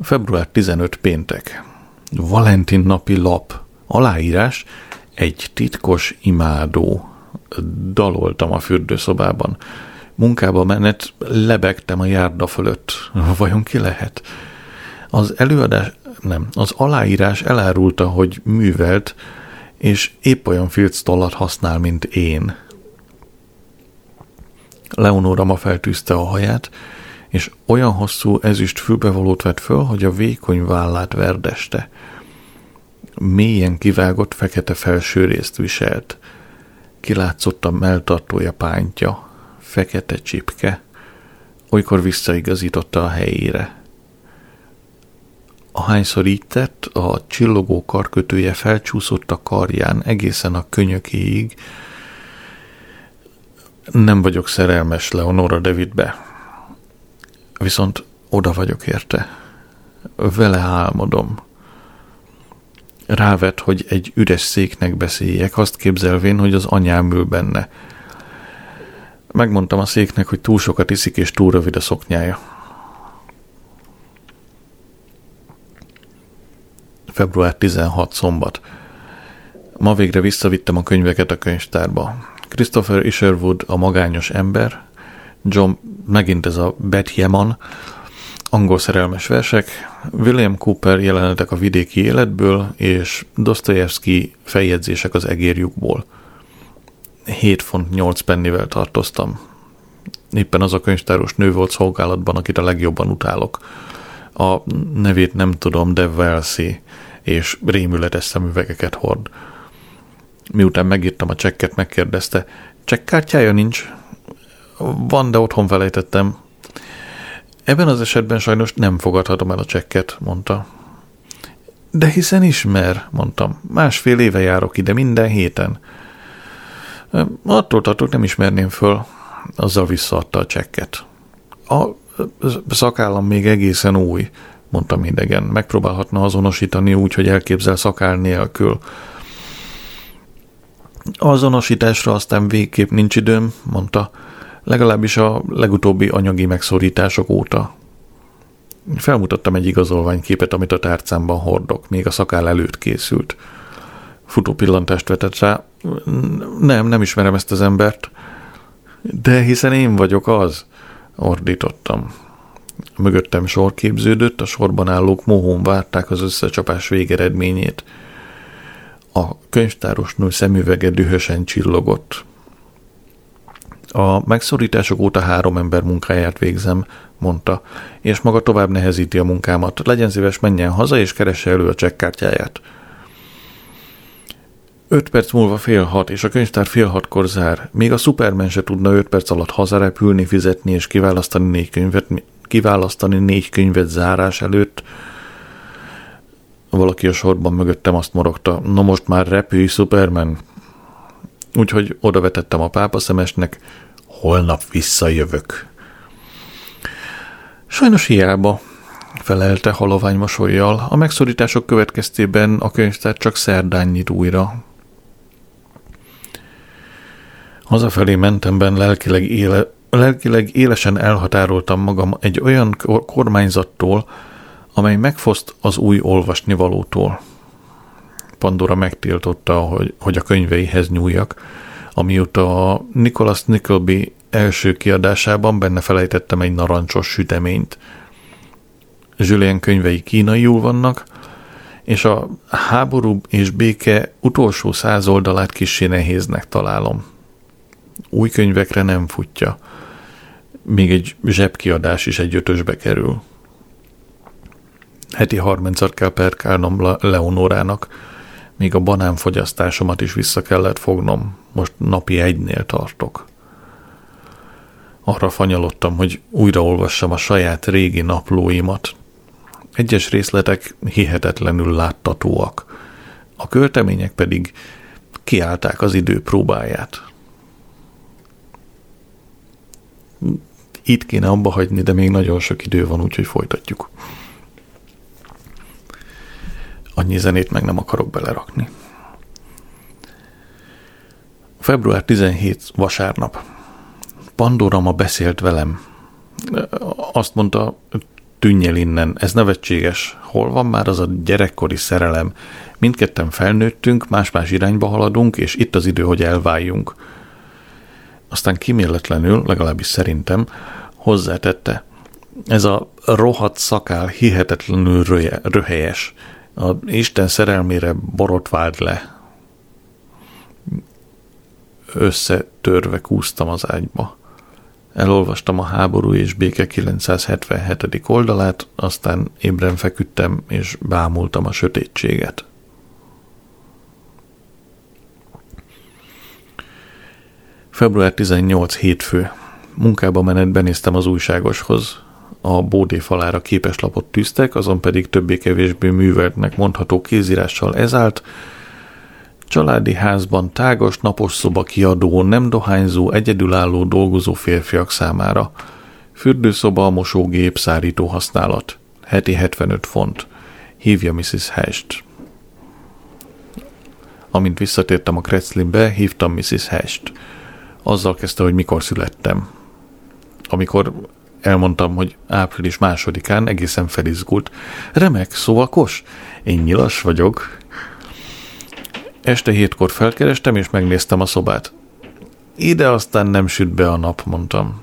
Február 15 péntek. Valentin napi lap. Aláírás egy titkos imádó. Daloltam a fürdőszobában munkába menet lebegtem a járda fölött. Vajon ki lehet? Az előadás, nem, az aláírás elárulta, hogy művelt, és épp olyan filctollat használ, mint én. Leonora ma feltűzte a haját, és olyan hosszú ezüst fülbevalót vett föl, hogy a vékony vállát verdeste. Mélyen kivágott fekete felső részt viselt. Kilátszott a melltartója pántja, fekete csipke, olykor visszaigazította a helyére. Ahányszor így tett, a csillogó karkötője felcsúszott a karján egészen a könyökéig. Nem vagyok szerelmes Leonora Davidbe, viszont oda vagyok érte. Vele álmodom. Rávet, hogy egy üres széknek beszéljek, azt képzelvén, hogy az anyám ül benne – Megmondtam a széknek, hogy túl sokat iszik és túl rövid a szoknyája. Február 16 szombat. Ma végre visszavittem a könyveket a könyvtárba. Christopher Isherwood a magányos ember, John megint ez a Beth Yeman, angol szerelmes versek, William Cooper jelenetek a vidéki életből, és Dostoyevsky feljegyzések az egérjukból. 7 font 8 pennivel tartoztam. Éppen az a könyvtáros nő volt szolgálatban, akit a legjobban utálok. A nevét nem tudom, de Velsi, és rémületes szemüvegeket hord. Miután megírtam a csekket, megkérdezte, csekkártyája nincs? Van, de otthon felejtettem. Ebben az esetben sajnos nem fogadhatom el a csekket, mondta. De hiszen ismer, mondtam. Másfél éve járok ide minden héten. Attól tartok nem ismerném föl, azzal visszaadta a csekket. A szakállam még egészen új, mondta idegen. Megpróbálhatna azonosítani úgy, hogy elképzel szakál nélkül. Azonosításra aztán végképp nincs időm, mondta, legalábbis a legutóbbi anyagi megszorítások óta. Felmutattam egy igazolványképet, amit a tárcámban hordok, még a szakál előtt készült. Futó pillantást vetett rá. Nem, nem ismerem ezt az embert. De hiszen én vagyok az, ordítottam. Mögöttem sor képződött, a sorban állók mohón várták az összecsapás végeredményét. A könyvtárosnő szemüvege dühösen csillogott. A megszorítások óta három ember munkáját végzem, mondta, és maga tovább nehezíti a munkámat. Legyen szíves, menjen haza, és keresse elő a csekkártyáját. Öt perc múlva fél hat, és a könyvtár fél hatkor zár. Még a Superman se tudna öt perc alatt hazarepülni, fizetni és kiválasztani négy könyvet, kiválasztani négy könyvet zárás előtt. Valaki a sorban mögöttem azt morogta, no most már repülj, Superman. Úgyhogy oda vetettem a pápa szemesnek, holnap visszajövök. Sajnos hiába, felelte halovány mosolyjal. A megszorítások következtében a könyvtár csak szerdán nyit újra. Hazafelé mentemben lelkileg, éle, lelkileg élesen elhatároltam magam egy olyan kormányzattól, amely megfoszt az új olvasnivalótól. Pandora megtiltotta, hogy, hogy a könyveihez nyúljak, amióta a Nicholas Nickleby első kiadásában benne felejtettem egy narancsos süteményt. Julien könyvei kínaiul vannak, és a háború és béke utolsó száz oldalát kissé nehéznek találom. Új könyvekre nem futja. Még egy zsebkiadás is egy ötösbe kerül. Heti harmincat kell perkálnom Leonorának, még a banánfogyasztásomat is vissza kellett fognom. Most napi egynél tartok. Arra fanyalottam, hogy újraolvassam a saját régi naplóimat. Egyes részletek hihetetlenül láttatóak, a költemények pedig kiállták az idő próbáját. Itt kéne abba hagyni, de még nagyon sok idő van, úgyhogy folytatjuk. Annyi zenét meg nem akarok belerakni. Február 17 vasárnap. Pandora ma beszélt velem. Azt mondta, tűnj el innen, ez nevetséges. Hol van már az a gyerekkori szerelem? Mindketten felnőttünk, más-más irányba haladunk, és itt az idő, hogy elváljunk. Aztán kiméletlenül, legalábbis szerintem, hozzátette, ez a rohadt szakál hihetetlenül röhelyes. A Isten szerelmére borotvált le. Összetörve kúztam az ágyba. Elolvastam a háború és béke 977. oldalát, aztán ébren feküdtem és bámultam a sötétséget. Február 18 hétfő. Munkába menet benéztem az újságoshoz. A bódé falára képeslapot tűztek, azon pedig többé-kevésbé műveltnek mondható kézírással ez állt, Családi házban tágas napos szoba kiadó, nem dohányzó, egyedülálló dolgozó férfiak számára. Fürdőszoba, mosógép, szárító használat. Heti 75 font. Hívja Mrs. Hest. Amint visszatértem a Kretzlinbe, hívtam Mrs. Hest. Azzal kezdte, hogy mikor születtem. Amikor elmondtam, hogy április másodikán egészen felizgult. Remek, szóval kos, én nyilas vagyok. Este hétkor felkerestem, és megnéztem a szobát. Ide aztán nem süt be a nap, mondtam.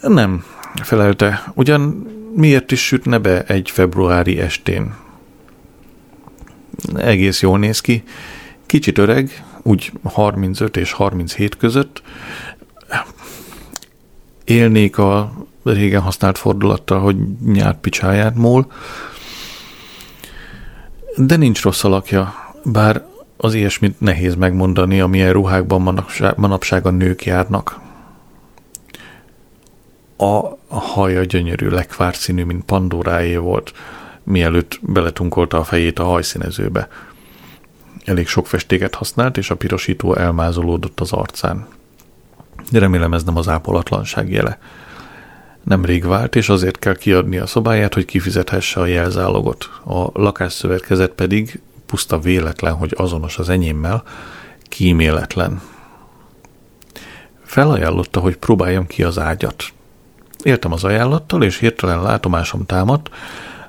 Nem, felelte. Ugyan miért is sütne be egy februári estén? Egész jól néz ki. Kicsit öreg, úgy 35 és 37 között. Élnék a régen használt fordulattal, hogy nyárt picsáját mól. De nincs rossz alakja, bár az ilyesmit nehéz megmondani, amilyen ruhákban manapság, manapság a nők járnak. A haja gyönyörű, lekvár színű, mint Pandoráé volt, mielőtt beletunkolta a fejét a hajszínezőbe. Elég sok festéket használt, és a pirosító elmázolódott az arcán. Remélem ez nem az ápolatlanság jele. Nemrég vált, és azért kell kiadni a szobáját, hogy kifizethesse a jelzálogot. A lakásszövetkezet pedig puszta véletlen, hogy azonos az enyémmel, kíméletlen. Felajánlotta, hogy próbáljam ki az ágyat. Éltem az ajánlattal, és hirtelen látomásom támadt,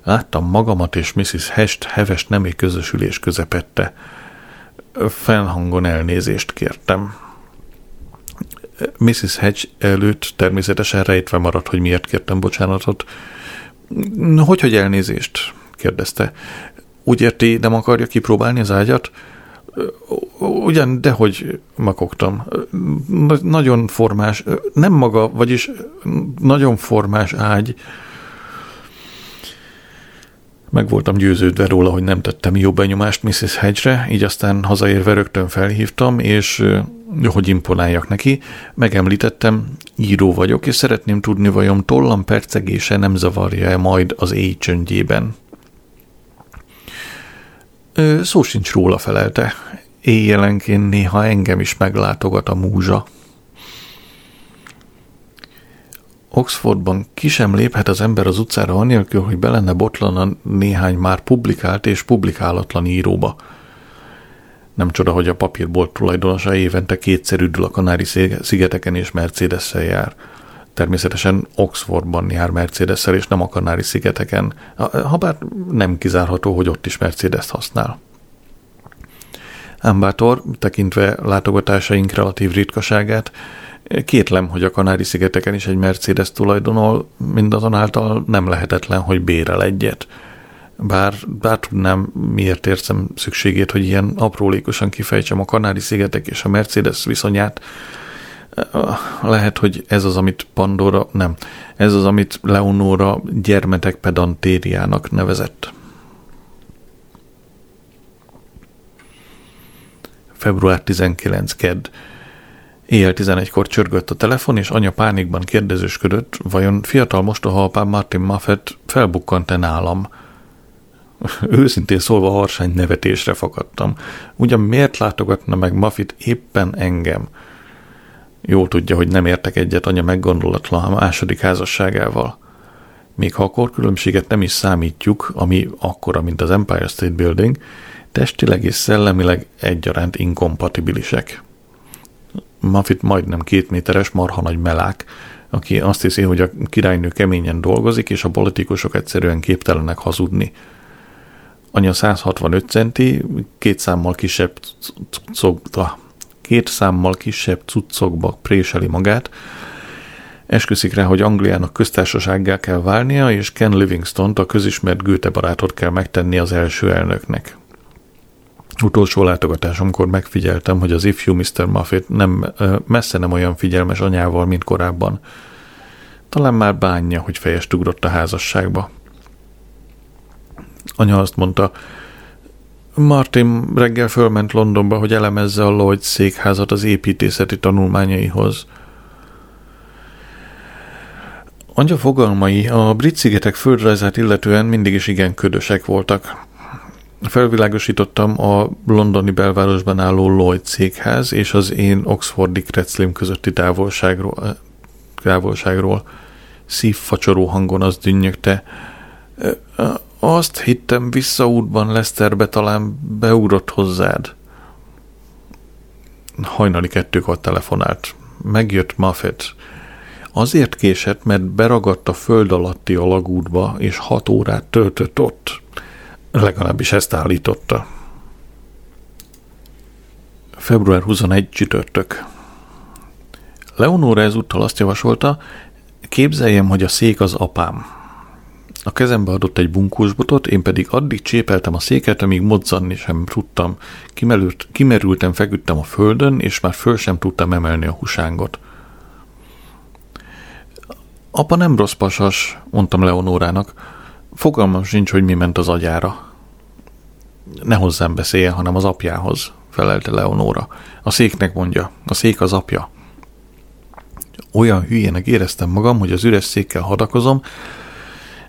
láttam magamat és Mrs. Hest heves nemi közösülés közepette. Felhangon elnézést kértem. Mrs. Hedge előtt természetesen rejtve maradt, hogy miért kértem bocsánatot. Hogy, hogy elnézést? kérdezte. Úgy érti, nem akarja kipróbálni az ágyat? Ugyan, dehogy makogtam. Nagyon formás, nem maga, vagyis nagyon formás ágy. Meg voltam győződve róla, hogy nem tettem jó benyomást Mrs. Hedge-re, így aztán hazaérve rögtön felhívtam, és hogy imponáljak neki, megemlítettem, író vagyok, és szeretném tudni, vajon tollam percegése nem zavarja-e majd az éj csöndjében. Szó sincs róla, felelte. Éjjelenként néha engem is meglátogat a múzsa. Oxfordban ki sem léphet az ember az utcára anélkül, hogy be lenne botlana néhány már publikált és publikálatlan íróba. Nem csoda, hogy a papírbolt tulajdonosa évente kétszer üdül a Kanári-szigeteken és mercedes jár. Természetesen Oxfordban jár mercedes és nem a Kanári-szigeteken, habár nem kizárható, hogy ott is Mercedes-t használ. Ámbátor, tekintve látogatásaink relatív ritkaságát, kétlem, hogy a Kanári-szigeteken is egy Mercedes tulajdonol, mindazonáltal nem lehetetlen, hogy bérel egyet. Bár, bár tudnám, miért érzem szükségét, hogy ilyen aprólékosan kifejtsem a Kanári-szigetek és a Mercedes viszonyát, lehet, hogy ez az, amit Pandora, nem, ez az, amit Leonora gyermetek pedantériának nevezett. Február 19. kedd. Éjjel 11-kor csörgött a telefon, és anya pánikban kérdezősködött, vajon fiatal mostoha apám Martin Muffet felbukkant-e nálam. Őszintén szólva harsány nevetésre fakadtam. Ugyan miért látogatna meg Muffit éppen engem? Jól tudja, hogy nem értek egyet anya meggondolatlan a második házasságával. Még ha a korkülönbséget nem is számítjuk, ami akkora, mint az Empire State Building, testileg és szellemileg egyaránt inkompatibilisek. Muffit majdnem két méteres marha nagy melák, aki azt hiszi, hogy a királynő keményen dolgozik, és a politikusok egyszerűen képtelenek hazudni. Anya 165 centi, két számmal kisebb cuccokba, két számmal kisebb cuccokba préseli magát, Esküszik rá, hogy Angliának köztársasággá kell válnia, és Ken Livingston-t, a közismert Goethe barátot kell megtenni az első elnöknek. Utolsó látogatásomkor megfigyeltem, hogy az ifjú Mr. Muffet nem, messze nem olyan figyelmes anyával, mint korábban. Talán már bánja, hogy fejest ugrott a házasságba. Anya azt mondta, Martin reggel fölment Londonba, hogy elemezze a Lloyd székházat az építészeti tanulmányaihoz. Anya fogalmai a brit szigetek földrajzát illetően mindig is igen ködösek voltak felvilágosítottam a londoni belvárosban álló Lloyd székház és az én Oxfordi Kreclim közötti távolságról, távolságról. Szívfacsoró hangon az dünnyögte. Azt hittem visszaútban Leszterbe talán beugrott hozzád. Hajnali kettőkor telefonált. Megjött Muffet. Azért késett, mert beragadt a föld alatti alagútba, és hat órát töltött ott. Legalábbis ezt állította. Február 21 csütörtök. Leonora ezúttal azt javasolta, képzeljem, hogy a szék az apám. A kezembe adott egy bunkósbotot, én pedig addig csépeltem a széket, amíg mozzanni sem tudtam. Kimerült, kimerültem, feküdtem a földön, és már föl sem tudtam emelni a husángot. Apa nem rossz pasas, mondtam Leonórának. Fogalmam sincs, hogy mi ment az agyára. Ne hozzám beszéljen, hanem az apjához, felelte Leonóra. A széknek mondja, a szék az apja. Olyan hülyének éreztem magam, hogy az üres székkel hadakozom,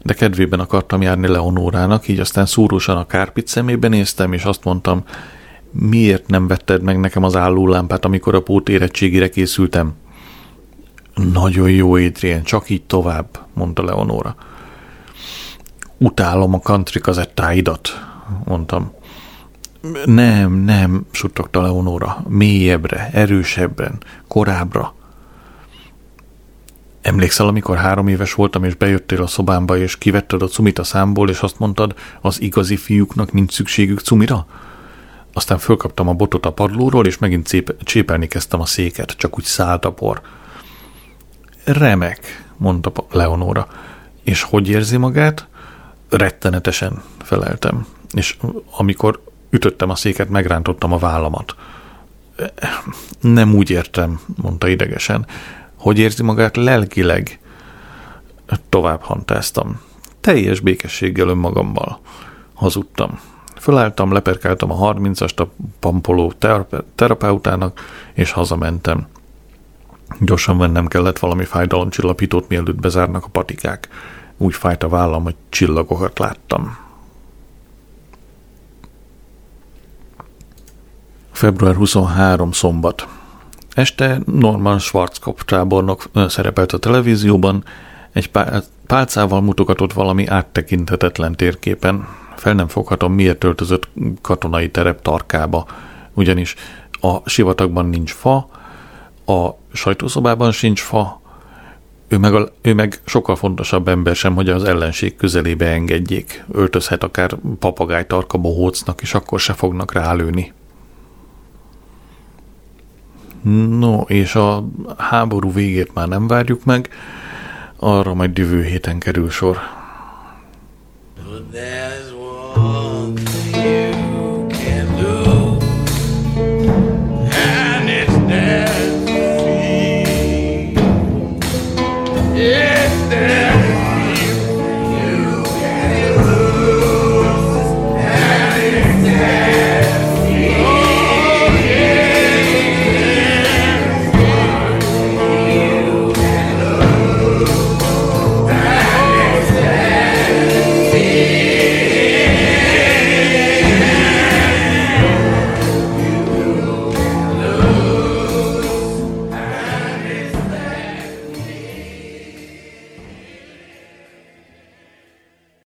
de kedvében akartam járni Leonórának, így aztán szúrósan a kárpit szemébe néztem, és azt mondtam, miért nem vetted meg nekem az állólámpát, amikor a pót érettségére készültem? Nagyon jó, Adrian, csak így tovább, mondta Leonóra. Utálom a country kazettáidat, mondtam. Nem, nem, suttogta Leonora, mélyebbre, erősebben, korábbra. Emlékszel, amikor három éves voltam, és bejöttél a szobámba, és kivetted a cumit a számból, és azt mondtad, az igazi fiúknak nincs szükségük cumira? Aztán fölkaptam a botot a padlóról, és megint cép- csépelni kezdtem a széket, csak úgy szállt a por. Remek, mondta Leonora. És hogy érzi magát? Rettenetesen, feleltem. És amikor ütöttem a széket, megrántottam a vállamat. Nem úgy értem, mondta idegesen. Hogy érzi magát lelkileg? Tovább hantáztam. Teljes békességgel önmagammal. Hazudtam. Fölálltam, leperkáltam a harmincast a pampoló terapeutának, és hazamentem. Gyorsan vennem kellett valami fájdalomcsillapítót, mielőtt bezárnak a patikák. Úgy fájt a vállam, hogy csillagokat láttam. Február 23. szombat. Este Norman Schwarzkopf tábornok szerepelt a televízióban, egy pálcával mutogatott valami áttekinthetetlen térképen. Fel nem foghatom, miért töltözött katonai terep tarkába, ugyanis a sivatagban nincs fa, a sajtószobában sincs fa, ő meg, a, ő meg sokkal fontosabb ember sem, hogy az ellenség közelébe engedjék. Öltözhet akár papagáj tarka bohócnak, és akkor se fognak rálőni. No, és a háború végét már nem várjuk meg, arra majd jövő héten kerül sor. There's